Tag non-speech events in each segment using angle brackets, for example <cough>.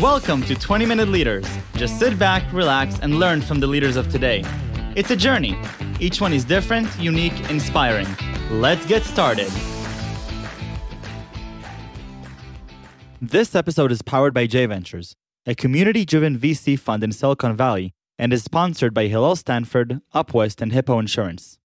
Welcome to 20 Minute Leaders. Just sit back, relax, and learn from the leaders of today. It's a journey. Each one is different, unique, inspiring. Let's get started. This episode is powered by J Ventures, a community driven VC fund in Silicon Valley, and is sponsored by Hillel Stanford, UpWest, and Hippo Insurance.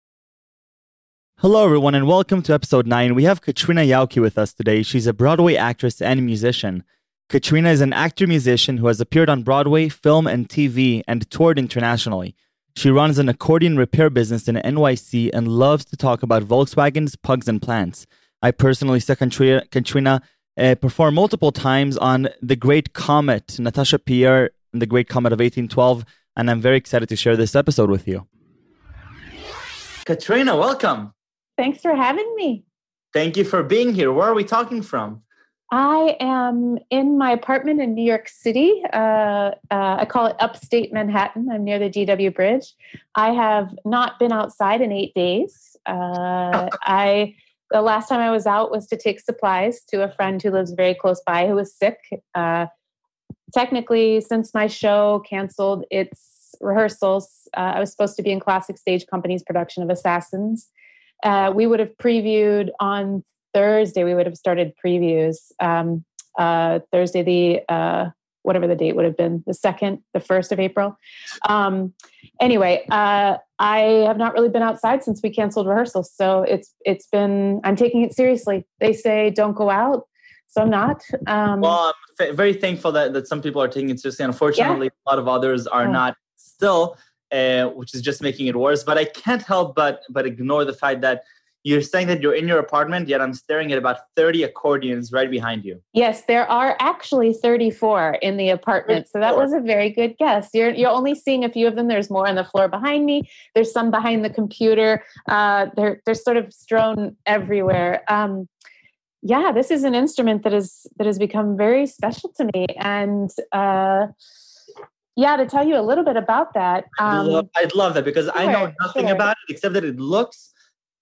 Hello, everyone, and welcome to episode 9. We have Katrina Yaukey with us today. She's a Broadway actress and musician. Katrina is an actor musician who has appeared on Broadway, film, and TV and toured internationally. She runs an accordion repair business in NYC and loves to talk about Volkswagens, pugs, and plants. I personally saw Katrina, Katrina uh, perform multiple times on The Great Comet, Natasha Pierre, and The Great Comet of 1812, and I'm very excited to share this episode with you. Katrina, welcome. Thanks for having me. Thank you for being here. Where are we talking from? I am in my apartment in New York City. Uh, uh, I call it upstate Manhattan. I'm near the GW Bridge. I have not been outside in eight days. Uh, <laughs> I the last time I was out was to take supplies to a friend who lives very close by who was sick. Uh, technically, since my show canceled its rehearsals, uh, I was supposed to be in Classic Stage Company's production of Assassins uh, we would have previewed on Thursday. We would have started previews. Um, uh, Thursday, the uh, whatever the date would have been, the second, the first of April. Um, anyway, uh, I have not really been outside since we canceled rehearsals, so it's it's been. I'm taking it seriously. They say don't go out, so I'm not. Um, well, I'm very thankful that that some people are taking it seriously. Unfortunately, yeah. a lot of others are oh. not still uh, which is just making it worse. But I can't help but but ignore the fact that you're saying that you're in your apartment, yet I'm staring at about 30 accordions right behind you. Yes, there are actually 34 in the apartment. 34. So that was a very good guess. You're, you're only seeing a few of them. There's more on the floor behind me. There's some behind the computer. Uh, they're, they're sort of strewn everywhere. Um, yeah, this is an instrument that is that has become very special to me. And uh, yeah, to tell you a little bit about that. Um, I'd, love, I'd, love, that because sure, I know nothing sure. about it except that it looks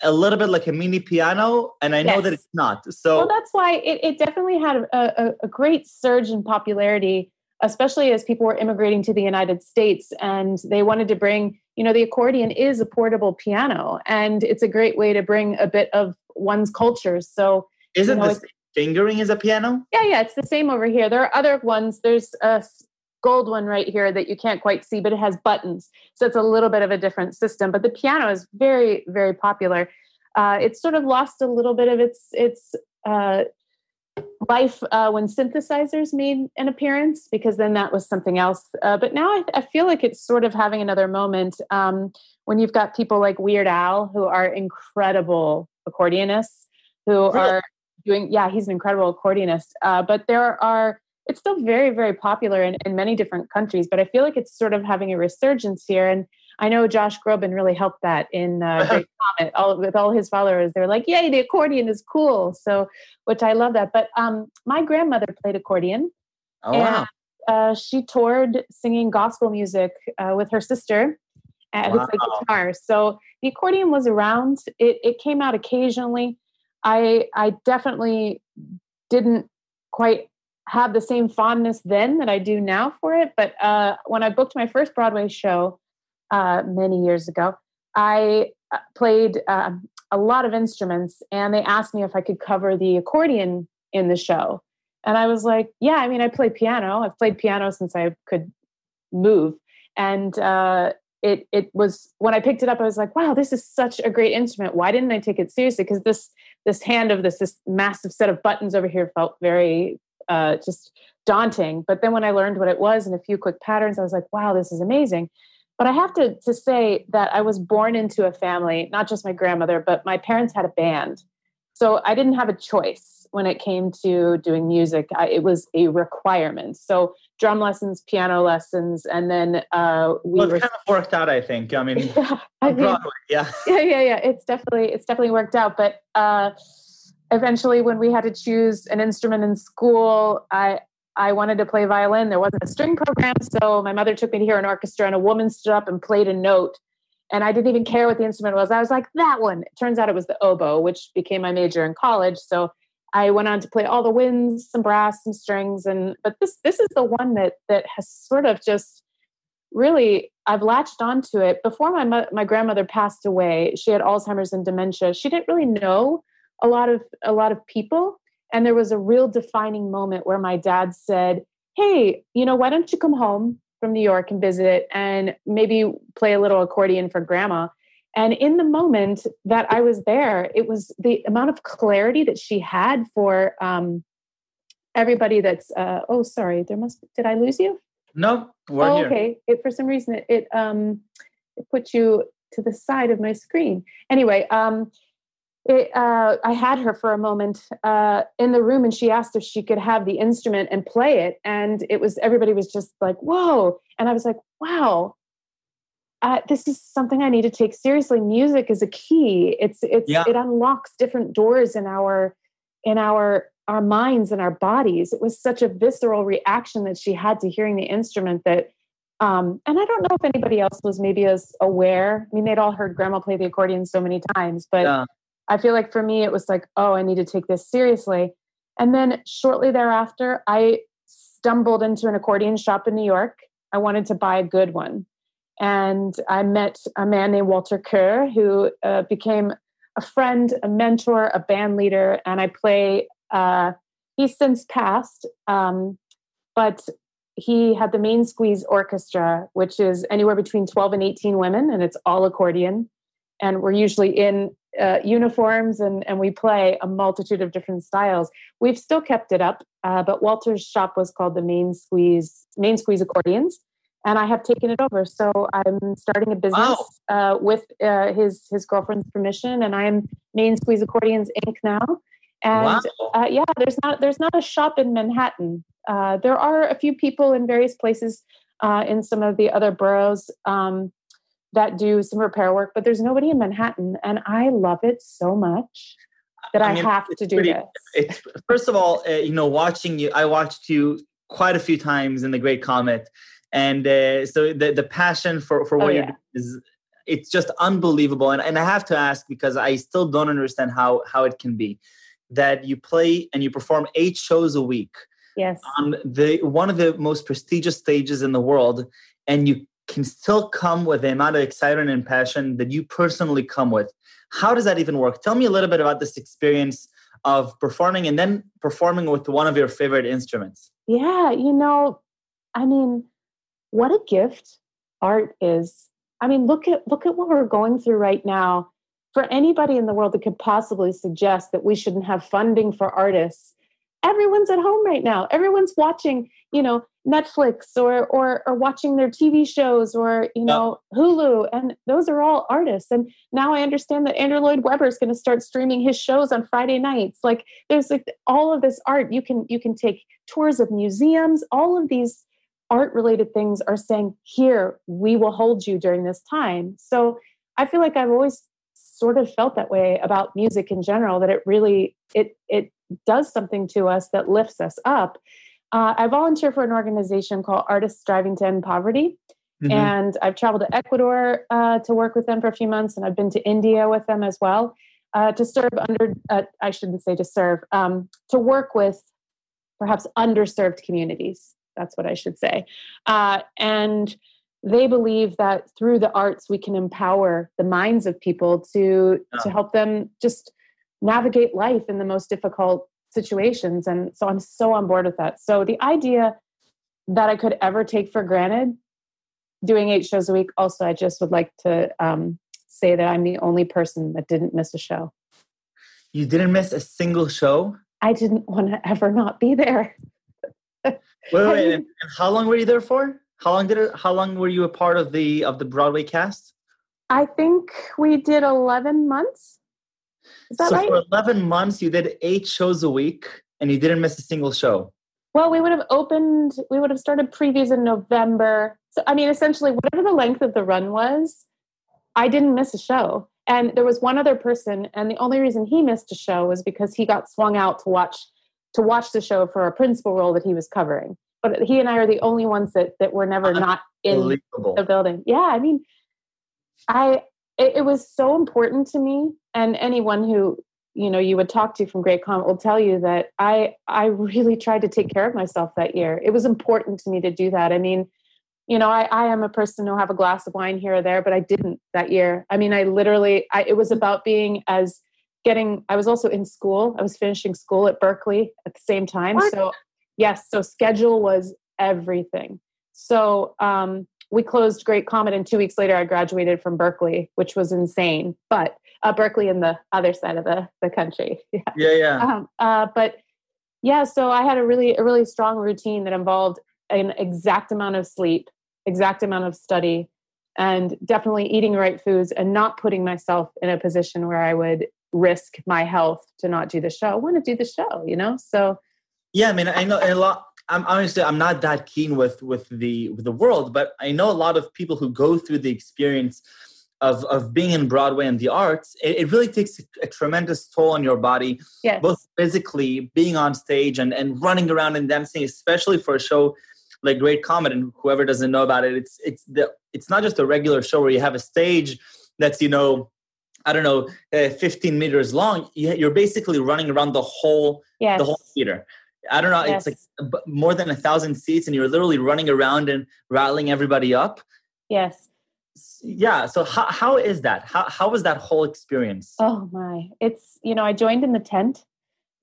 a little bit like a mini piano, and I know yes. that it's not. So well, that's why it, it definitely had a, a, a great surge in popularity, especially as people were immigrating to the United States and they wanted to bring. You know, the accordion is a portable piano, and it's a great way to bring a bit of one's culture. So, isn't this fingering is a piano? Yeah, yeah, it's the same over here. There are other ones. There's a gold one right here that you can't quite see, but it has buttons. So it's a little bit of a different system. But the piano is very, very popular. Uh, it's sort of lost a little bit of its its uh, life uh, when synthesizers made an appearance, because then that was something else. Uh, but now I, I, feel like it's sort of having another moment um, when you've got people like Weird Al, who are incredible accordionists, who really? are doing. Yeah, he's an incredible accordionist. Uh, but there are it's still very, very popular in, in many different countries, but I feel like it's sort of having a resurgence here. And I know Josh Groban really helped that in uh, <laughs> Great Comet. All, with all his followers, they're like, "Yay, the accordion is cool!" So, which I love that. But um, my grandmother played accordion. Oh and, wow! Uh, she toured singing gospel music uh, with her sister, uh, wow. who played guitar. So the accordion was around. It it came out occasionally. I I definitely didn't quite have the same fondness then that I do now for it. But uh, when I booked my first Broadway show uh, many years ago, I uh, played uh, a lot of instruments, and they asked me if I could cover the accordion in the show. And I was like, "Yeah, I mean, I play piano. I've played piano since I could move." And uh, it it was when I picked it up, I was like, "Wow, this is such a great instrument. Why didn't I take it seriously?" Because this this hand of this this massive set of buttons over here felt very uh, just daunting. But then when I learned what it was and a few quick patterns, I was like, wow, this is amazing. But I have to, to say that I was born into a family, not just my grandmother, but my parents had a band. So I didn't have a choice when it came to doing music. I, it was a requirement. So drum lessons, piano lessons, and then uh, we well, were, kind of worked out. I think. I mean, <laughs> yeah, I mean, Broadway, yeah, <laughs> yeah, yeah, yeah. It's definitely it's definitely worked out. But uh, eventually when we had to choose an instrument in school i i wanted to play violin. There wasn't a string program so my mother took me to hear an orchestra and a woman stood up and played a note. And i didn't even care what the instrument was. I was like that one. It turns out it was the oboe which became my major in college. So I went on to play all the winds, some brass, some strings, and but this this is the one that that has sort of just really I've latched onto it. Before my my grandmother passed away, she had Alzheimer's and dementia. She didn't really know a lot of a lot of people, and there was a real defining moment where my dad said, "Hey, you know, why don't you come home from New York and visit and maybe play a little accordion for grandma?" And in the moment that I was there, it was the amount of clarity that she had for um, everybody that's. Uh, oh, sorry, there must. Did I lose you? No. oh, okay. It for some reason it it um it put you to the side of my screen. Anyway, um, it, uh, I had her for a moment uh, in the room, and she asked if she could have the instrument and play it, and it was everybody was just like, "Whoa!" And I was like, "Wow." Uh, this is something I need to take seriously. Music is a key. It's it's yeah. it unlocks different doors in our in our our minds and our bodies. It was such a visceral reaction that she had to hearing the instrument that um, and I don't know if anybody else was maybe as aware. I mean, they'd all heard grandma play the accordion so many times, but yeah. I feel like for me, it was like, oh, I need to take this seriously. And then shortly thereafter, I stumbled into an accordion shop in New York. I wanted to buy a good one. And I met a man named Walter Kühr, who uh, became a friend, a mentor, a band leader, and I play. Uh, he's since passed, um, but he had the Main Squeeze Orchestra, which is anywhere between 12 and 18 women, and it's all accordion. And we're usually in uh, uniforms and, and we play a multitude of different styles. We've still kept it up, uh, but Walter's shop was called the Main Squeeze Main Squeeze Accordions, and I have taken it over. So I'm starting a business wow. uh, with uh, his his girlfriend's permission, and I'm Main Squeeze Accordions Inc. now. And wow. uh, yeah, there's not there's not a shop in Manhattan. Uh, there are a few people in various places uh, in some of the other boroughs um, that do some repair work, but there's nobody in Manhattan, and I love it so much that I, I mean, have to do pretty, this. It's, first of all, uh, you know, watching you, I watched you quite a few times in the Great Comet, and uh, so the the passion for for what oh, you're doing is it's just unbelievable. And and I have to ask because I still don't understand how how it can be that you play and you perform eight shows a week. Yes. On the one of the most prestigious stages in the world, and you can still come with the amount of excitement and passion that you personally come with. How does that even work? Tell me a little bit about this experience of performing and then performing with one of your favorite instruments. Yeah, you know, I mean, what a gift art is. I mean, look at look at what we're going through right now for anybody in the world that could possibly suggest that we shouldn't have funding for artists everyone's at home right now. Everyone's watching you know netflix or or, or watching their tv shows or you know hulu and those are all artists. And now i understand that andrew lloyd webber is going to start streaming his shows on friday nights. Like there's like all of this art. You can you can take tours of museums. All of these art related things are saying here we will hold you during this time. So i feel like i've always sort of felt that way about music in general that it really it it does something to us that lifts us up uh, i volunteer for an organization called artists striving to end poverty mm-hmm. and i've traveled to ecuador uh, to work with them for a few months and i've been to india with them as well uh, to serve under uh, i shouldn't say to serve um, to work with perhaps underserved communities that's what i should say uh, and they believe that through the arts we can empower the minds of people to oh. to help them just navigate life in the most difficult situations and so i'm so on board with that so the idea that i could ever take for granted doing eight shows a week also i just would like to um, say that i'm the only person that didn't miss a show you didn't miss a single show i didn't want to ever not be there wait, wait, <laughs> and how long were you there for how long did it? How long were you a part of the of the Broadway cast? I think we did eleven months. Is that so right? for eleven months, you did eight shows a week, and you didn't miss a single show. Well, we would have opened. We would have started previews in November. So, I mean, essentially, whatever the length of the run was, I didn't miss a show. And there was one other person, and the only reason he missed a show was because he got swung out to watch to watch the show for a principal role that he was covering but he and I are the only ones that that were never <laughs> not in the building. Yeah, I mean, I it, it was so important to me, and anyone who you know you would talk to from Great Comet will tell you that I I really tried to take care of myself that year. It was important to me to do that. I mean, you know, I, I am a person who'll have a glass of wine here or there, but I didn't that year. I mean, I literally I, it was about being as getting. I was also in school. I was finishing school at Berklee at the same time. What? So yes, so schedule was everything. So um, we closed Great Comet, and two weeks later, I graduated from Berklee which was insane. But uh, Berkeley in the other side of the, the country. <laughs> Yeah, yeah. yeah. Um, uh, but yeah, so I had a really a really strong routine that involved an exact amount of sleep, exact amount of study, and definitely eating right foods and not putting myself in a position where I would risk my health to not do the show. I want to do the show, you know. So yeah, I mean, I know a lot. I'm honestly I'm not that keen with with the with the world, but I know a lot of people who go through the experience of of being in Broadway and the arts, it, it really takes a, a, tremendous toll on your body, yes. both physically being on stage and and running around and dancing, especially for a show like Great Comet. And whoever doesn't know about it, it's it's the it's not just a regular show where you have a stage that's you know I don't know, uh, 15 meters long. You're basically running around the whole yes. the whole theater. I don't know. Yes. It's like more than a thousand seats, and you're literally running around and rattling everybody up. Yes yeah so how, how is that? How, how was that whole experience? Oh my it's you know i joined in the tent.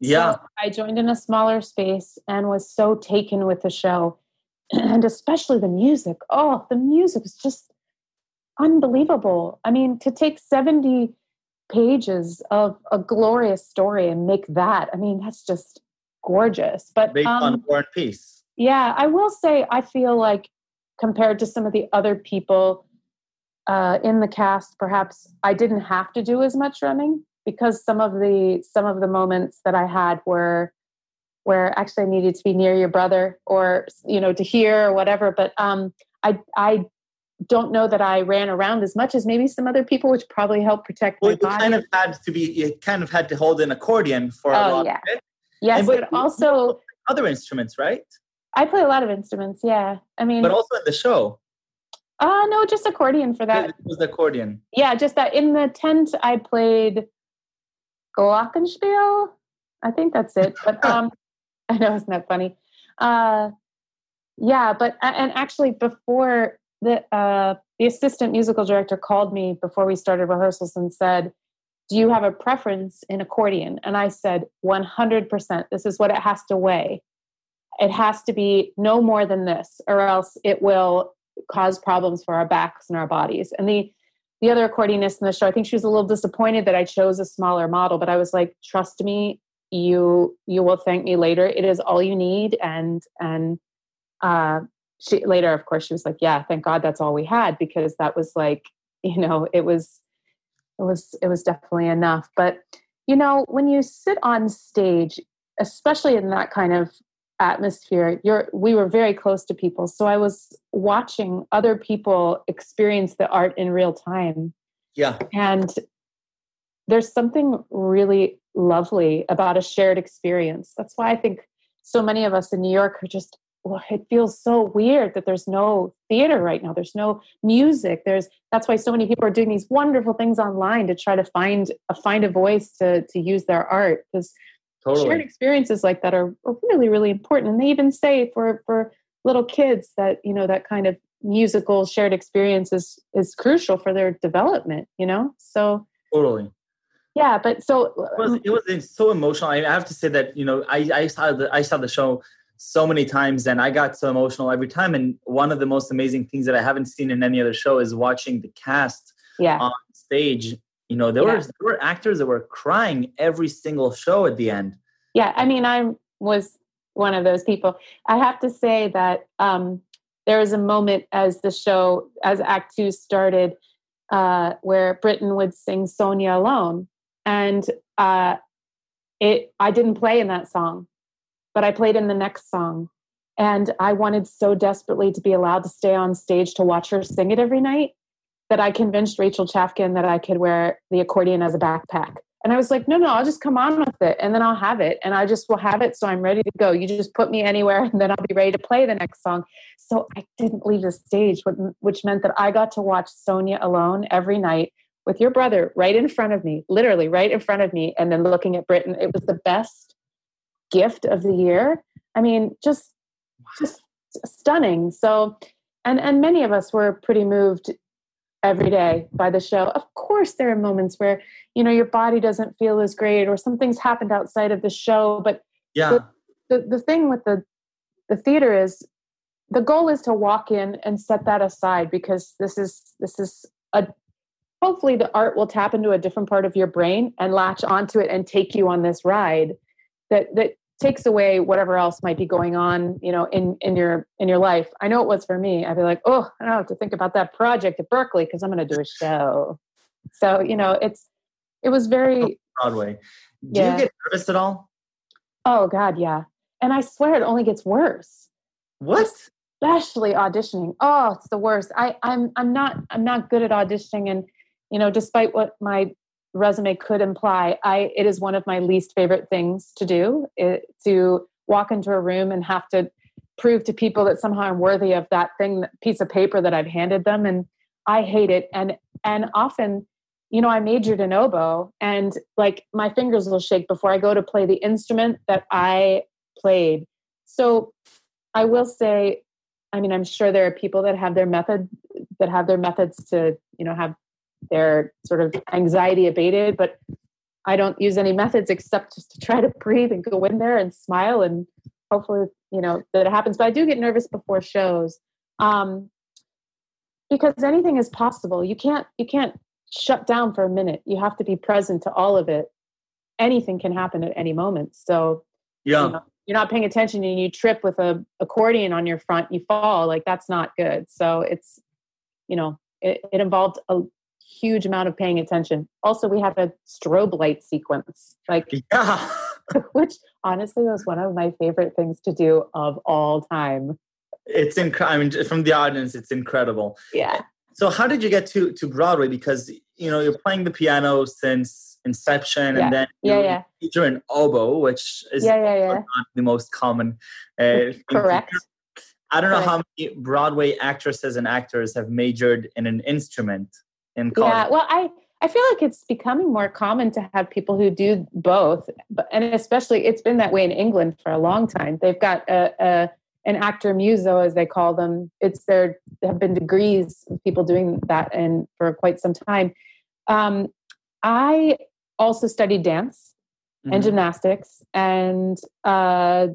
Yeah. So i joined in a smaller space and was so taken with the show. <clears throat> And especially the music. Oh the music was just unbelievable. I mean to take 70 pages of a glorious story and make that i mean that's just gorgeous. But based um, on war and peace. yeah i will say i feel like compared to some of the other people uh, in the cast, perhaps I didn't have to do as much running because some of the some of the moments that I had were where actually I needed to be near your brother or you know to hear or whatever. But um, I I don't know that I ran around as much as maybe some other people, which probably helped protect well, my you kind of had to be you kind of had to hold an accordion for a oh, lot yeah. of it. Yes, and, but, but also other instruments, right? I play a lot of instruments. Yeah, I mean, but also in the show. Uh no, just accordion for that. It was the accordion. Yeah, just that in the tent I played Glockenspiel. I think that's it. But <laughs> um I know it's not funny. Uh yeah, but and actually before the uh the assistant musical director called me before we started rehearsals and said, "Do you have a preference in accordion?" And I said, "100%. This is what it has to weigh. It has to be no more than this or else it will cause problems for our backs and our bodies. And the the other accordionist in the show, I think she was a little disappointed that I chose a smaller model, but I was like, trust me, you you will thank me later. It is all you need. And and uh she later, of course, she was like, Yeah, thank God that's all we had because that was like, <laughs> you know, it was it was it was definitely enough. But you know, when you sit on stage, especially in that kind of atmosphere. You're we were very close to people. So i was watching other people experience the art in real time. Yeah. And there's something really lovely about a shared experience. That's why i think so many of us in new york are just well, it feels so weird that there's no theater right now. There's no music. There's that's why so many people are doing these wonderful things online to try to find a find a voice to to use their art because totally. shared experiences like that are, are really really important. And they even say for for little kids that you know that kind of musical shared experience is is crucial for their development you know? So totally. Yeah but so it was, it was so emotional. I have to say that you know i i saw the i saw the show so many times and i got so emotional every time. And one of the most amazing things that i haven't seen in any other show is watching the cast yeah. on stage you know, there yeah. were there were actors that were crying every single show at the end. Yeah, I mean, I was one of those people. I have to say that um, there was a moment as the show, as Act Two started, uh, where Brittain would sing "Sonya Alone," and uh, it I didn't play in that song, but I played in the next song, and I wanted so desperately to be allowed to stay on stage to watch her sing it every night that I convinced Rachel Chavkin that I could wear the accordion as a backpack. And I was like, no, no, I'll just come on with it and then I'll have it. And I just will have it. So I'm ready to go. You just put me anywhere <laughs> and then I'll be ready to play the next song. So I didn't leave the stage, which meant that I got to watch Sonya Alone every night with your brother right in front of me, literally right in front of me, and then looking at Brittain. It was the best gift of the year. I mean, just just stunning. So, and and many of us were pretty moved every day by the show. Of course, there are moments where you know your body doesn't feel as great, or something's happened outside of the show. But yeah, the, the, the thing with the the theater is the goal is to walk in and set that aside because this is this is a hopefully the art will tap into a different part of your brain and latch onto it and take you on this ride that that takes away whatever else might be going on you know in in your in your life. I know it was for me. I'd be like oh i don't have to think about that project at Berklee because i'm going to do a show. So you know it's it was very oh, broadway. Do yeah. you get nervous at all? Oh god yeah. And i swear it only gets worse. What? Especially auditioning. Oh it's the worst. I i'm i'm not i'm not good at auditioning and you know despite what my resume could imply i it is one of my least favorite things to do. It, to walk into a room and have to prove to people that somehow i'm worthy of that thing that piece of paper that i've handed them and i hate it. And and often you know i majored in oboe and like my fingers will shake before i go to play the instrument that i played. So i will say i mean i'm sure there are people that have their method that have their methods to you know have their sort of anxiety abated. But I don't use any methods except just to try to breathe and go in there and smile and hopefully, you know, that it happens. But I do get nervous before shows. Um, because anything is possible. You can't you can't shut down for a minute. You have to be present to all of it. Anything can happen at any moment. So yeah. You know, you're not paying attention and you trip with a accordion on your front, you fall. Like that's not good. So it's, you know, it, it involved a, huge amount of paying attention. Also, we had a strobe light sequence, like <laughs> yeah. <laughs> which honestly was one of my favorite things to do of all time. It's incredible. I mean, from the audience, it's incredible. Yeah. So, how did you get to to Broadway? Because you know you're playing the piano since inception, yeah. and then yeah, yeah. you're in oboe, which is yeah, yeah, yeah. not the most common. Uh, <laughs> Correct. I don't know how many Broadway actresses and actors have majored in an instrument in college. Yeah, well, I I feel like it's becoming more common to have people who do both, but and especially it's been that way in England for a long time. They've got a, a an actor muso, as they call them. It's there have been degrees of people doing that and for quite some time. Um, I also studied dance mm-hmm. and gymnastics, and uh,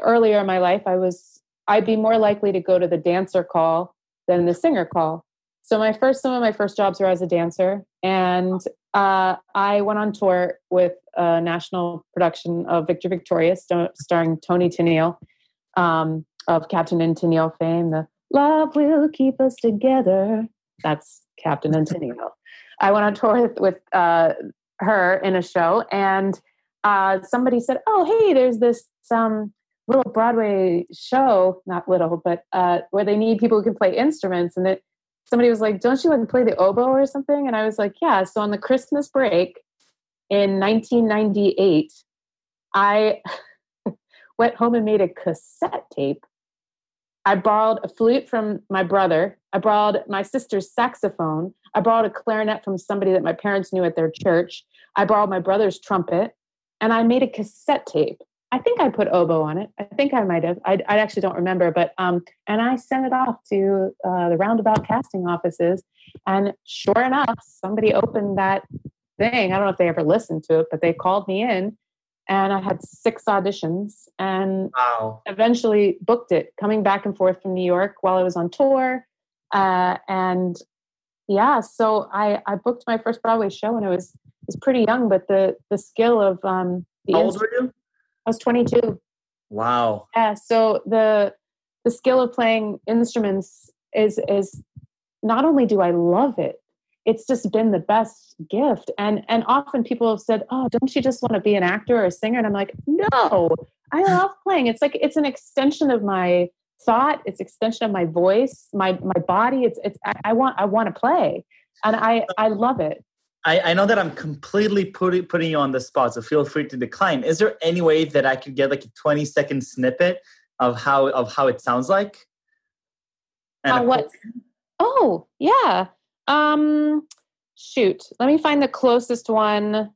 earlier in my life, I was I'd be more likely to go to the dancer call than the singer call. So my first, some of my first jobs were as a dancer, and uh, I went on tour with a national production of Victor Victorious, starring Toni Tennille um, of Captain and Tennille fame. The Love Will Keep Us Together. That's Captain and Tennille. I went on tour with, with uh, her in a show, and uh, somebody said, "Oh, hey, there's this um, little Broadway show, not little, but uh, where they need people who can play instruments, and it." Somebody was like, Don't you like play the oboe or something? And I was like, Yeah. So on the Christmas break in 1998, I <laughs> went home and made a cassette tape. I borrowed a flute from my brother. I borrowed my sister's saxophone. I borrowed a clarinet from somebody that my parents knew at their church. I borrowed my brother's trumpet. And I made a cassette tape I think I put oboe on it. I think I might have. I, I actually don't remember, but um, and I sent it off to uh, the roundabout casting offices, and sure enough, somebody opened that thing. I don't know if they ever listened to it, but they called me in, and I had six auditions, and wow. eventually booked it. Coming back and forth from New York while I was on tour, uh, and yeah, so I I booked my first Broadway show, and it was was pretty young, but the the skill of um, the how old were you? I was 22. Wow. Yeah. So the the skill of playing instruments is is not only do I love it, it's just been the best gift. And and often people have said, "Oh, don't you just want to be an actor or a singer?" And I'm like, "No, I <laughs> love playing. It's like it's an extension of my thought. It's extension of my voice, my my body. It's it's I, I want I want to play, and I I love it. I, I know that I'm completely putting putting you on the spot, so feel free to decline. Is there any way that I could get like a 20 second snippet of how of how it sounds like? And what? Oh, yeah. Um, shoot, let me find the closest one.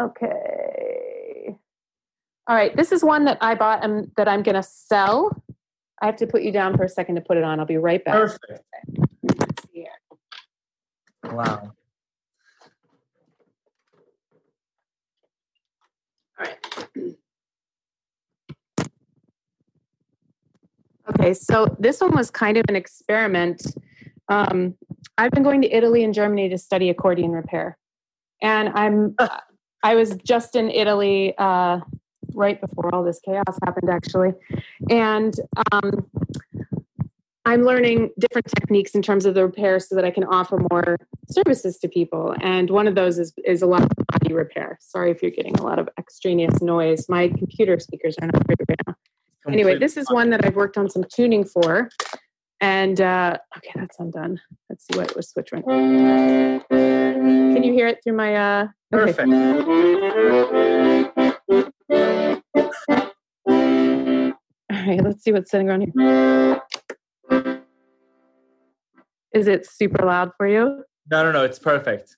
Okay. All right, this is one that I bought and that I'm going to sell. I have to put you down for a second to put it on. I'll be right back. Perfect. Here. Wow. All right. Okay, so this one was kind of an experiment. Um, I've been going to Italy and Germany to study accordion repair, and I'm <laughs> I was just in Italy uh, right before all this chaos happened, actually, and um, I'm learning different techniques in terms of the repair so that I can offer more services to people. And one of those is is a lot of body repair. Sorry if you're getting a lot of extraneous noise. My computer speakers are not great right now. Anyway, this is one that I've worked on some tuning for. And uh, okay, that's undone. Let's see what it was switch right. Can you hear it through my uh okay. Perfect. All right, let's see what's sitting around here. Is it super loud for you? No, no, no. It's perfect.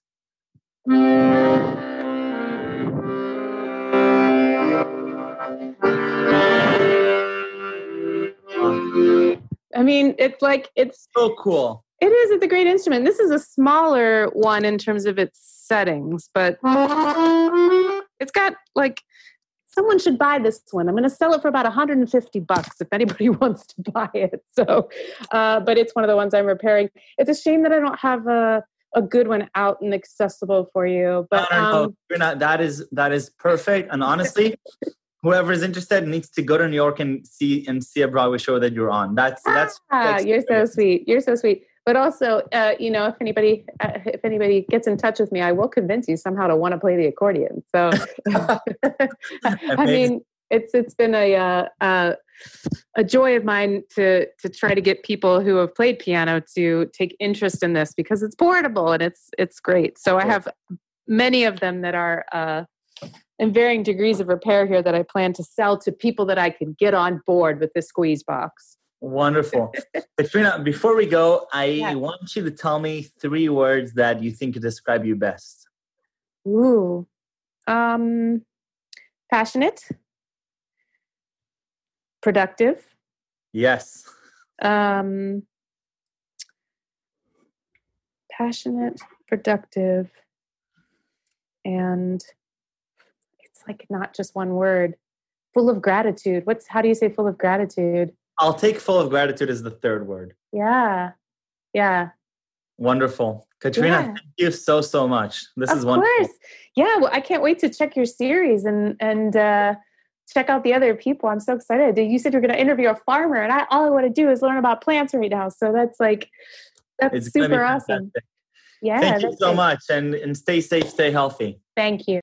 I mean, it's like it's So cool. it is it's a great instrument. This is a smaller one in terms of its settings, but it's got like someone should buy this one. I'm going to sell it for about 150 bucks if anybody <laughs> wants to buy it. So, uh, but it's one of the ones I'm repairing. It's a shame that I don't have a a good one out and accessible for you. But no, no, no. um, You're not, that is that is perfect. And honestly, <laughs> whoever is interested needs to go to New York and see and see a Broadway show that you're on. That's that's. ah, that's you're so sweet. You're so sweet. But also, uh, you know, if anybody uh, if anybody gets in touch with me, I will convince you somehow to want to play the accordion. So, <laughs> <laughs> I mean, it's it's been a uh, uh, a joy of mine to to try to get people who have played piano to take interest in this because it's portable and it's it's great. So I have many of them that are uh, in varying degrees of repair here that I plan to sell to people that I can get on board with the squeeze box. Wonderful. <laughs> Katrina, before we go, I Yeah. want you to tell me three words that you think describe you best. Ooh, um, passionate, productive, Yes. um, passionate, productive, and it's like not just one word. Full of gratitude. What's how do you say full of gratitude? I'll take full of gratitude as the third word. Yeah, yeah. Wonderful. Katrina, Yeah. thank you so, so much. This of is wonderful. course. Yeah. Well, I can't wait to check your series and and uh, check out the other people. I'm so excited. You said you're going to interview a farmer, and I all I want to do is learn about plants right now. So that's like that's It's super awesome. Yeah. Thank you so great. much and, and stay safe, stay healthy. Thank you.